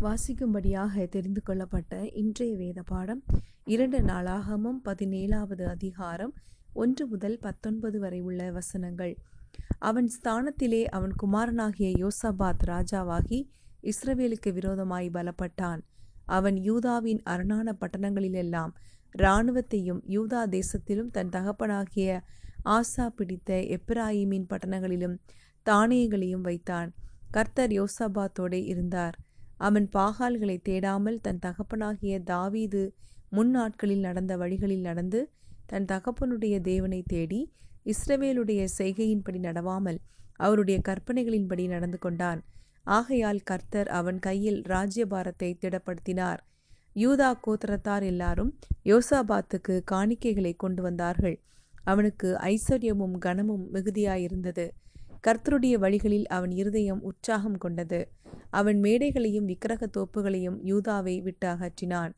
வாசிக்கும்படியாக தெரிந்து கொள்ளப்பட்ட இன்றைய வேத பாடம் இரண்டு நாளாகமும் பதினேழாவது அதிகாரம் ஒன்று முதல் பத்தொன்பது வரை உள்ள வசனங்கள். அவன் ஸ்தானத்திலே அவன் குமாரனாகிய யோசபாத் ராஜாவாகி இஸ்ரவேலுக்கு விரோதமாய் பலப்பட்டான். அவன் யூதாவின் அரணான பட்டணங்களிலெல்லாம் இராணுவத்தையும் யூதா தேசத்திலும் தன் தகப்பனாகிய ஆசா பிடித்த எப்ராஹிமின் பட்டணங்களிலும் தானியங்களையும் வைத்தான். கர்த்தர் யோசபாத்தோடே இருந்தார். அவன் பாகால்களை தேடாமல் தன் தகப்பனாகிய தாவீது முன் நாட்களில் நடந்த வழிகளில் நடந்து தன் தகப்பனுடைய தேவனை தேடி இஸ்ரவேலுடைய செய்கையின்படி நடவாமல் அவருடைய கற்பனைகளின்படி நடந்து கொண்டான். ஆகையால் கர்த்தர் அவன் கையில் ராஜ்யபாரத்தை திடப்படுத்தினார். யூதா கோத்திரத்தார் எல்லாரும் யோசாபாத்துக்கு காணிக்கைகளை கொண்டு வந்தார்கள். அவனுக்கு ஐஸ்வர்யமும் கனமும் மிகுதியாயிருந்தது. கர்த்தருடைய வழிகளில் அவன் இருதயம் உற்சாகம் கொண்டது. அவன் மேடைகளையும் விக்கிரக தோப்புகளையும் யூதாவை விட்டு அகற்றினான்.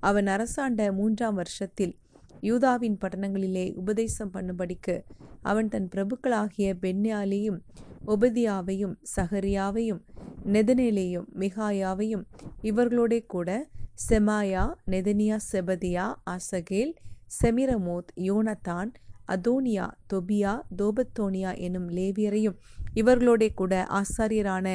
அவன் அரசாண்ட மூன்றாம் வருஷத்தில் யூதாவின் பட்டணங்களிலே உபதேசம் பண்ணும்படிக்கு அவன் தன் பிரபுக்களாகிய பென்யாலையும் ஒபதியாவையும் சஹரியாவையும் நெதனேலையும் மிகாயாவையும் இவர்களோடே கூட செமாயா நெதனியா செபதியா அசகேல் செமிரமோத் யோனத்தான் அதோனியா தொபியா தோபத்தோனியா எனும் லேவியரையும் இவர்களோடே கூட ஆசாரியரான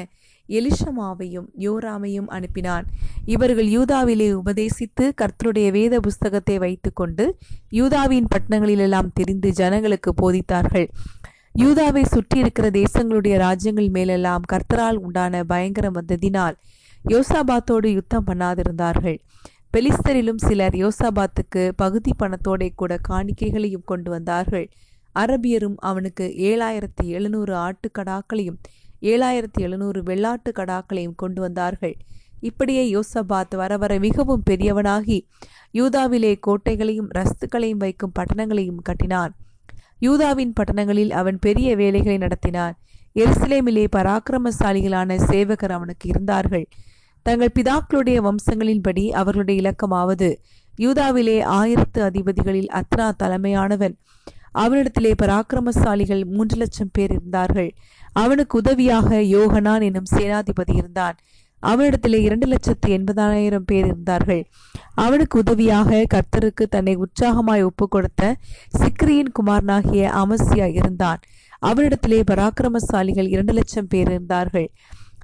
எலிஷமாவையும் யோராமையும் அனுப்பினான். இவர்கள் யூதாவிலே உபதேசித்து கர்த்தருடைய வேத புஸ்தகத்தை வைத்துக்கொண்டு யூதாவின் பட்டணங்களிலெல்லாம் தெரிந்து ஜனங்களுக்கு போதித்தார்கள். யூதாவை சுற்றி இருக்கிற தேசங்களுடைய ராஜ்யங்கள் மேலெல்லாம் கர்த்தரால் உண்டான பயங்கரம் வந்ததினால் யோசாபாத்தோடு யுத்தம் பண்ணாதிருந்தார்கள். பெலிஸ்தரிலும் சிலர் யோசாபாத்துக்கு பகுதி பணத்தோட கூட காணிக்கைகளையும் கொண்டு வந்தார்கள். அரபியரும் அவனுக்கு ஏழாயிரத்தி எழுநூறு ஆட்டுக்கடாக்களையும் ஏழாயிரத்தி எழுநூறு வெள்ளாட்டு கடாக்களையும் கொண்டு வந்தார்கள். இப்படியே யோசபாத் வர வர மிகவும் பெரியவனாகி யூதாவிலே கோட்டைகளையும் ரஸ்துக்களையும் வைக்கும் பட்டணங்களையும் கட்டினான். யூதாவின் பட்டணங்களில் அவன் பெரிய வேலைகளை நடத்தினான். எருசலேமிலே பராக்கிரமசாலிகளான சேவகர் அவனுக்கு இருந்தார்கள். தங்கள் பிதாக்களுடைய வம்சங்களின்படி அவர்களுடைய இலக்கமாவது யூதாவிலே ஆயிரத்து அதிபதிகளில் அத்னா தலைமையானவன். அவனிடத்திலே பராக்கிரமசாலிகள் மூன்று லட்சம் பேர் இருந்தார்கள். அவனுக்கு உதவியாக யோகனான் எனும் சேனாதிபதி இருந்தான். அவனிடத்திலே இரண்டு லட்சத்து எண்பதாயிரம் பேர் இருந்தார்கள். அவனுக்கு உதவியாக கர்த்தருக்கு தன்னை உற்சாகமாய் ஒப்பு கொடுத்த சிக்ரியின் குமாரனாகிய அமசியா இருந்தான். அவனிடத்திலே பராக்கிரமசாலிகள் இரண்டு லட்சம் பேர் இருந்தார்கள்.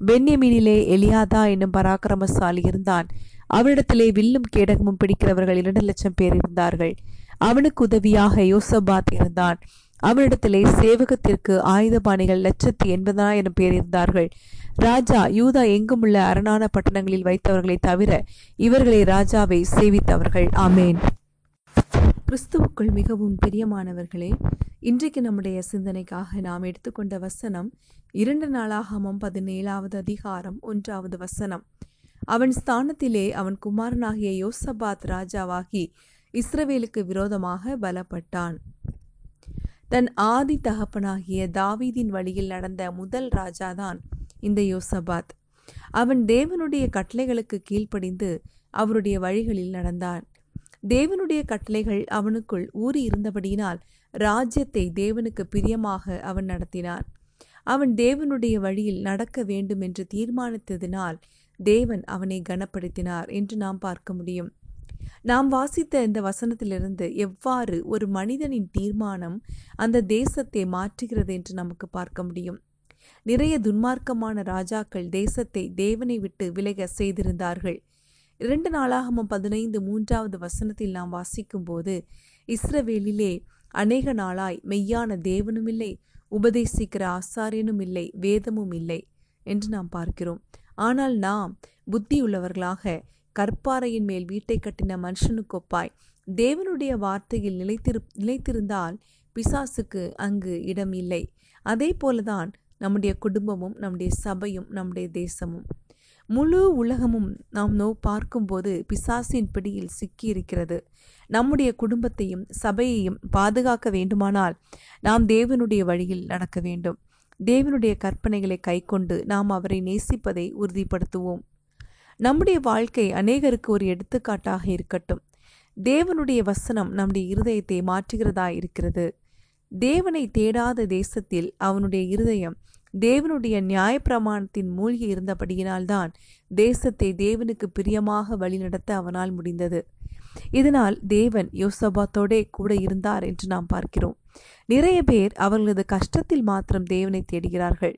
பென்யமீனிலே எலியாதா என்னும் பராக்கிரமசாலி இருந்தான். அவனிடத்திலே வில்லும் கேடகமும் பிடிக்கிறவர்கள் இரண்டு லட்சம் பேர் இருந்தார்கள். அவனுக்கு உதவியாக யோசபாத் இருந்தான். அவரிடத்திலே சேவகத்திற்கு ஆயுதபாணிகள் லட்சத்தி எண்பதாயிரம் பேர் இருந்தார்கள். ராஜா யூதா எங்குமுள்ள அரணான பட்டணங்களில் வைத்தவர்களை தவிர இவர்களை ராஜாவை சேவித்தவர்கள். ஆமேன். கிறிஸ்துவுக்குள் மிகவும் பிரியமானவர்களே இன்றைக்கு நம்முடைய சிந்தனைக்காக நாம் எடுத்துக்கொண்ட வசனம் இரண்டு நாளாகமம் பதினேழாவது அதிகாரம் ஒன்றாவது வசனம். அவன் ஸ்தானத்திலே அவன் குமாரனாகிய யோசபாத் ராஜாவாகி இஸ்ரவேலுக்கு விரோதமாக பலப்பட்டான். தன் ஆதி தகப்பனாகிய தாவீதின் வழியில் நடந்த முதல் ராஜாதான் இந்த யோசபாத். அவன் தேவனுடைய கட்டளைகளுக்கு கீழ்ப்படிந்து அவருடைய வழிகளில் நடந்தான். தேவனுடைய கட்டளைகள் அவனுக்குள் ஊறி இருந்தபடியினால் ராஜ்யத்தை தேவனுக்கு பிரியமாக அவன் நடத்தினான். அவன் தேவனுடைய வழியில் நடக்க வேண்டும் என்று தீர்மானித்ததினால் தேவன் அவனை கனப்படுத்தினார் என்று நாம் பார்க்க முடியும். நாம் வாசித்த இந்த வசனத்திலிருந்து எவ்வாறு ஒரு மனிதனின் தீர்மானம் அந்த தேசத்தை மாற்றுகிறது என்று நமக்கு பார்க்க முடியும். நிறைய துன்மார்க்கமான ராஜாக்கள் தேசத்தை தேவனை விட்டு விலக செய்திருந்தார்கள். இரண்டு நாளாகமும் பதினைந்து மூன்றாவது வசனத்தில் நாம் வாசிக்கும்போது இஸ்ரவேலிலே அநேக நாளாய் மெய்யான தேவனும் இல்லை உபதேசிக்கிற ஆசாரியனும் இல்லை வேதமும் இல்லை என்று நாம் பார்க்கிறோம். ஆனால் நாம் புத்தியுள்ளவர்களாக கற்பாறையின் மேல் வீட்டை கட்டின மனுஷனுக்கொப்பாய் தேவனுடைய வார்த்தையில் நிலைத்திரு நிலைத்திருந்தால் பிசாசுக்கு அங்கு இடம் இல்லை. அதே போலதான் நம்முடைய குடும்பமும் நம்முடைய சபையும் நம்முடைய தேசமும். முழு உலகமும் நாம் நோ பார்க்கும்போது பிசாசின் பிடியில் சிக்கியிருக்கிறது. நம்முடைய குடும்பத்தையும் சபையையும் பாதுகாக்க வேண்டுமானால் நாம் தேவனுடைய வழியில் நடக்க வேண்டும். தேவனுடைய கற்பனைகளை கைக்கொண்டு நாம் அவரை நேசிப்பதை உறுதிப்படுத்துவோம். நம்முடைய வாழ்க்கை அநேகருக்கு ஒரு எடுத்துக்காட்டாக இருக்கட்டும். தேவனுடைய வசனம் நம்முடைய இருதயத்தை மாற்றுகிறதா இருக்கிறது. தேவனை தேடாத தேசத்தில் அவனுடைய இருதயம் தேவனுடைய நியாயப்பிரமாணத்தின் மூழ்கி இருந்தபடியினால்தான் தேசத்தை தேவனுக்கு பிரியமாக வழிநடத்த அவனால் முடிந்தது. இதனால் தேவன் யோசபாத்தோடே கூட இருந்தார் என்று நாம் பார்க்கிறோம். நிறைய பேர் அவர்களது கஷ்டத்தில் மாத்திரம் தேவனை தேடுகிறார்கள்.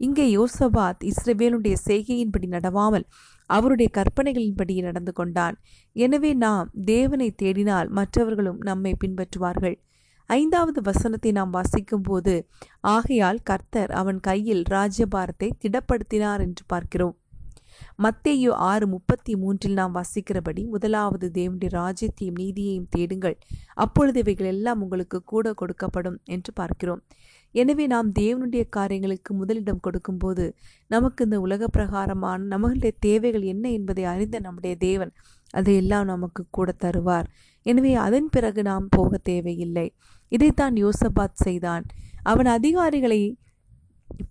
இங்கே யோசபாத் இஸ்ரவேலுடைய செய்கையின்படி நடவாமல் அவருடைய கற்பனைகளின்படி நடந்து கொண்டான். எனவே நாம் தேவனை தேடினால் மற்றவர்களும் நம்மை பின்பற்றுவார்கள். ஐந்தாவது வசனத்தை நாம் வாசிக்கும் போது ஆகையால் கர்த்தர் அவன் கையில் ராஜ்யபாரத்தை திடப்படுத்தினார் என்று பார்க்கிறோம். மத்தேயு ஆறு முப்பத்தி மூன்றில் நாம் வாசிக்கிறபடி முதலாவது தேவனுடைய ராஜ்யத்தையும் நீதியையும் தேடுங்கள். அப்பொழுது இவைகள் எல்லாம் உங்களுக்கு கூட கொடுக்கப்படும் என்று பார்க்கிறோம். எனவே நாம் தேவனுடைய காரியங்களுக்கு முதலிடம் கொடுக்கும்போது நமக்கு இந்த உலக பிரகாரமான நம்மளுடைய தேவைகள் என்ன என்பதை அறிந்த நம்முடைய தேவன் அதையெல்லாம் நமக்கு கூட தருவார். எனவே அதன் பிறகு நாம் போக தேவையில்லை. இதைத்தான் யோசபாத் செய்தான். அவன் அதிகாரிகளை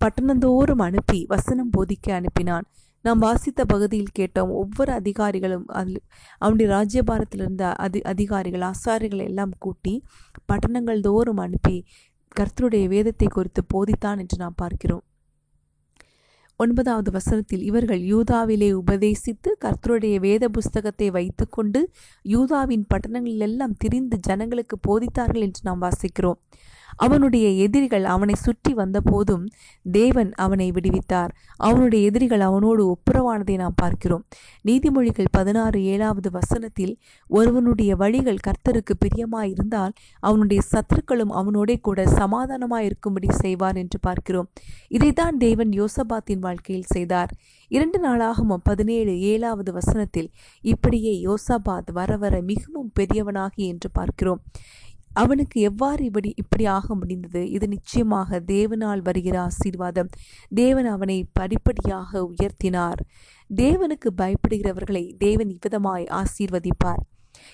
பட்டணந்தோறும் அனுப்பி வசனம் போதிக்க அனுப்பினான். நாம் வாசித்த பகுதியில் கேட்டோம் ஒவ்வொரு அதிகாரிகளும் அதில் அவனுடைய ராஜ்யபாரத்திலிருந்த அதி அதிகாரிகள் ஆசாரிகளை எல்லாம் கூட்டி பட்டணங்கள் தோறும் அனுப்பி கர்த்தருடைய வேதத்தை குறித்து போதித்தான் என்று நாம் பார்க்கிறோம். ஒன்பதாவது வசனத்தில் இவர்கள் யூதாவிலே உபதேசித்து கர்த்தருடைய வேத புஸ்தகத்தை வைத்துக்கொண்டு யூதாவின் பட்டணங்களிலெல்லாம் திரிந்து ஜனங்களுக்கு போதித்தார்கள் என்று நாம் வாசிக்கிறோம். அவனுடைய எதிரிகள் அவனை சுற்றி வந்தபோதும் தேவன் அவனை விடுவித்தார். அவனுடைய எதிரிகள் அவனோடு ஒப்புரவானதை நாம் பார்க்கிறோம். நீதிமொழிகள் பதினாறு ஏழாவது வசனத்தில் ஒருவனுடைய வழிகள் கர்த்தருக்கு பிரியமாயிருந்தால் அவனுடைய சத்துருக்களும் அவனோடே கூட சமாதானமாயிருக்கும்படி செய்வார் என்று பார்க்கிறோம். இதைத்தான் தேவன் யோசபாத்தின் வாழ்க்கையில் செய்தார். இரண்டு நாளாகவும் பதினேழு ஏழாவது வசனத்தில் இப்படியே யோசபாத் வர வர மிகவும் பெரியவனாகி என்று பார்க்கிறோம். அவனுக்கு எவ்வாறு இப்படி இப்படி ஆக முடிந்தது? இது நிச்சயமாக தேவனால் வருகிற ஆசீர்வாதம். தேவன் அவனை படிப்படியாக உயர்த்தினார். தேவனுக்கு பயப்படுகிறவர்களை தேவன் இவ்விதமாய் ஆசீர்வதிப்பார்.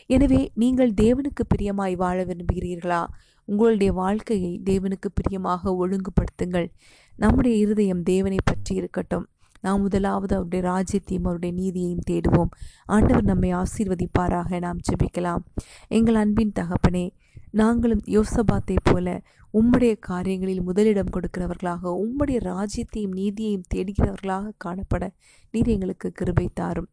எனவே நீங்கள் தேவனுக்கு பிரியமாய் வாழ விரும்புகிறீர்களா? உங்களுடைய வாழ்க்கையை தேவனுக்கு பிரியமாக ஒழுங்குபடுத்துங்கள். நம்முடைய இருதயம் தேவனை பற்றி இருக்கட்டும். நாம் முதலாவது அவருடைய ராஜ்யத்தையும் அவருடைய நீதியையும் தேடுவோம். ஆண்டவர் நம்மை ஆசீர்வதிப்பாராக. நாம் ஜெபிக்கலாம். எங்கள் அன்பின் தகப்பனே நாங்களும் யோசபாத்தை போல உம்முடைய காரியங்களில் முதலிடம் கொடுக்கிறவர்களாக உம்முடைய ராஜ்யத்தையும் நீதியையும் தேடுகிறவர்களாக காணப்பட நீர் எங்களுக்கு கிருபை தாரும்.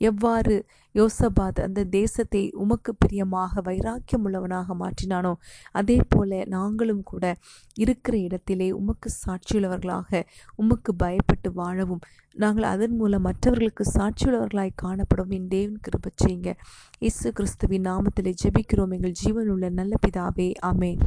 எவ்வாறு யோசபாத் அந்த தேசத்தை உமக்கு பிரியமாக வைராக்கியம் உள்ளவனாக மாற்றினானோ அதே போல நாங்களும் கூட இருக்கிற இடத்திலே உமக்கு சாட்சியுள்ளவர்களாக உமக்கு பயப்பட்டு வாழவும் நாங்கள் அதன் மூலம் மற்றவர்களுக்கு சாட்சியுள்ளவர்களாய் காணப்படும் என் தேவன் கிருப செய்யுங்க. இயேசு கிறிஸ்துவின் நாமத்திலே ஜெபிக்கிறோம். எங்கள் ஜீவனுள்ள நல்ல பிதாவே ஆமென்.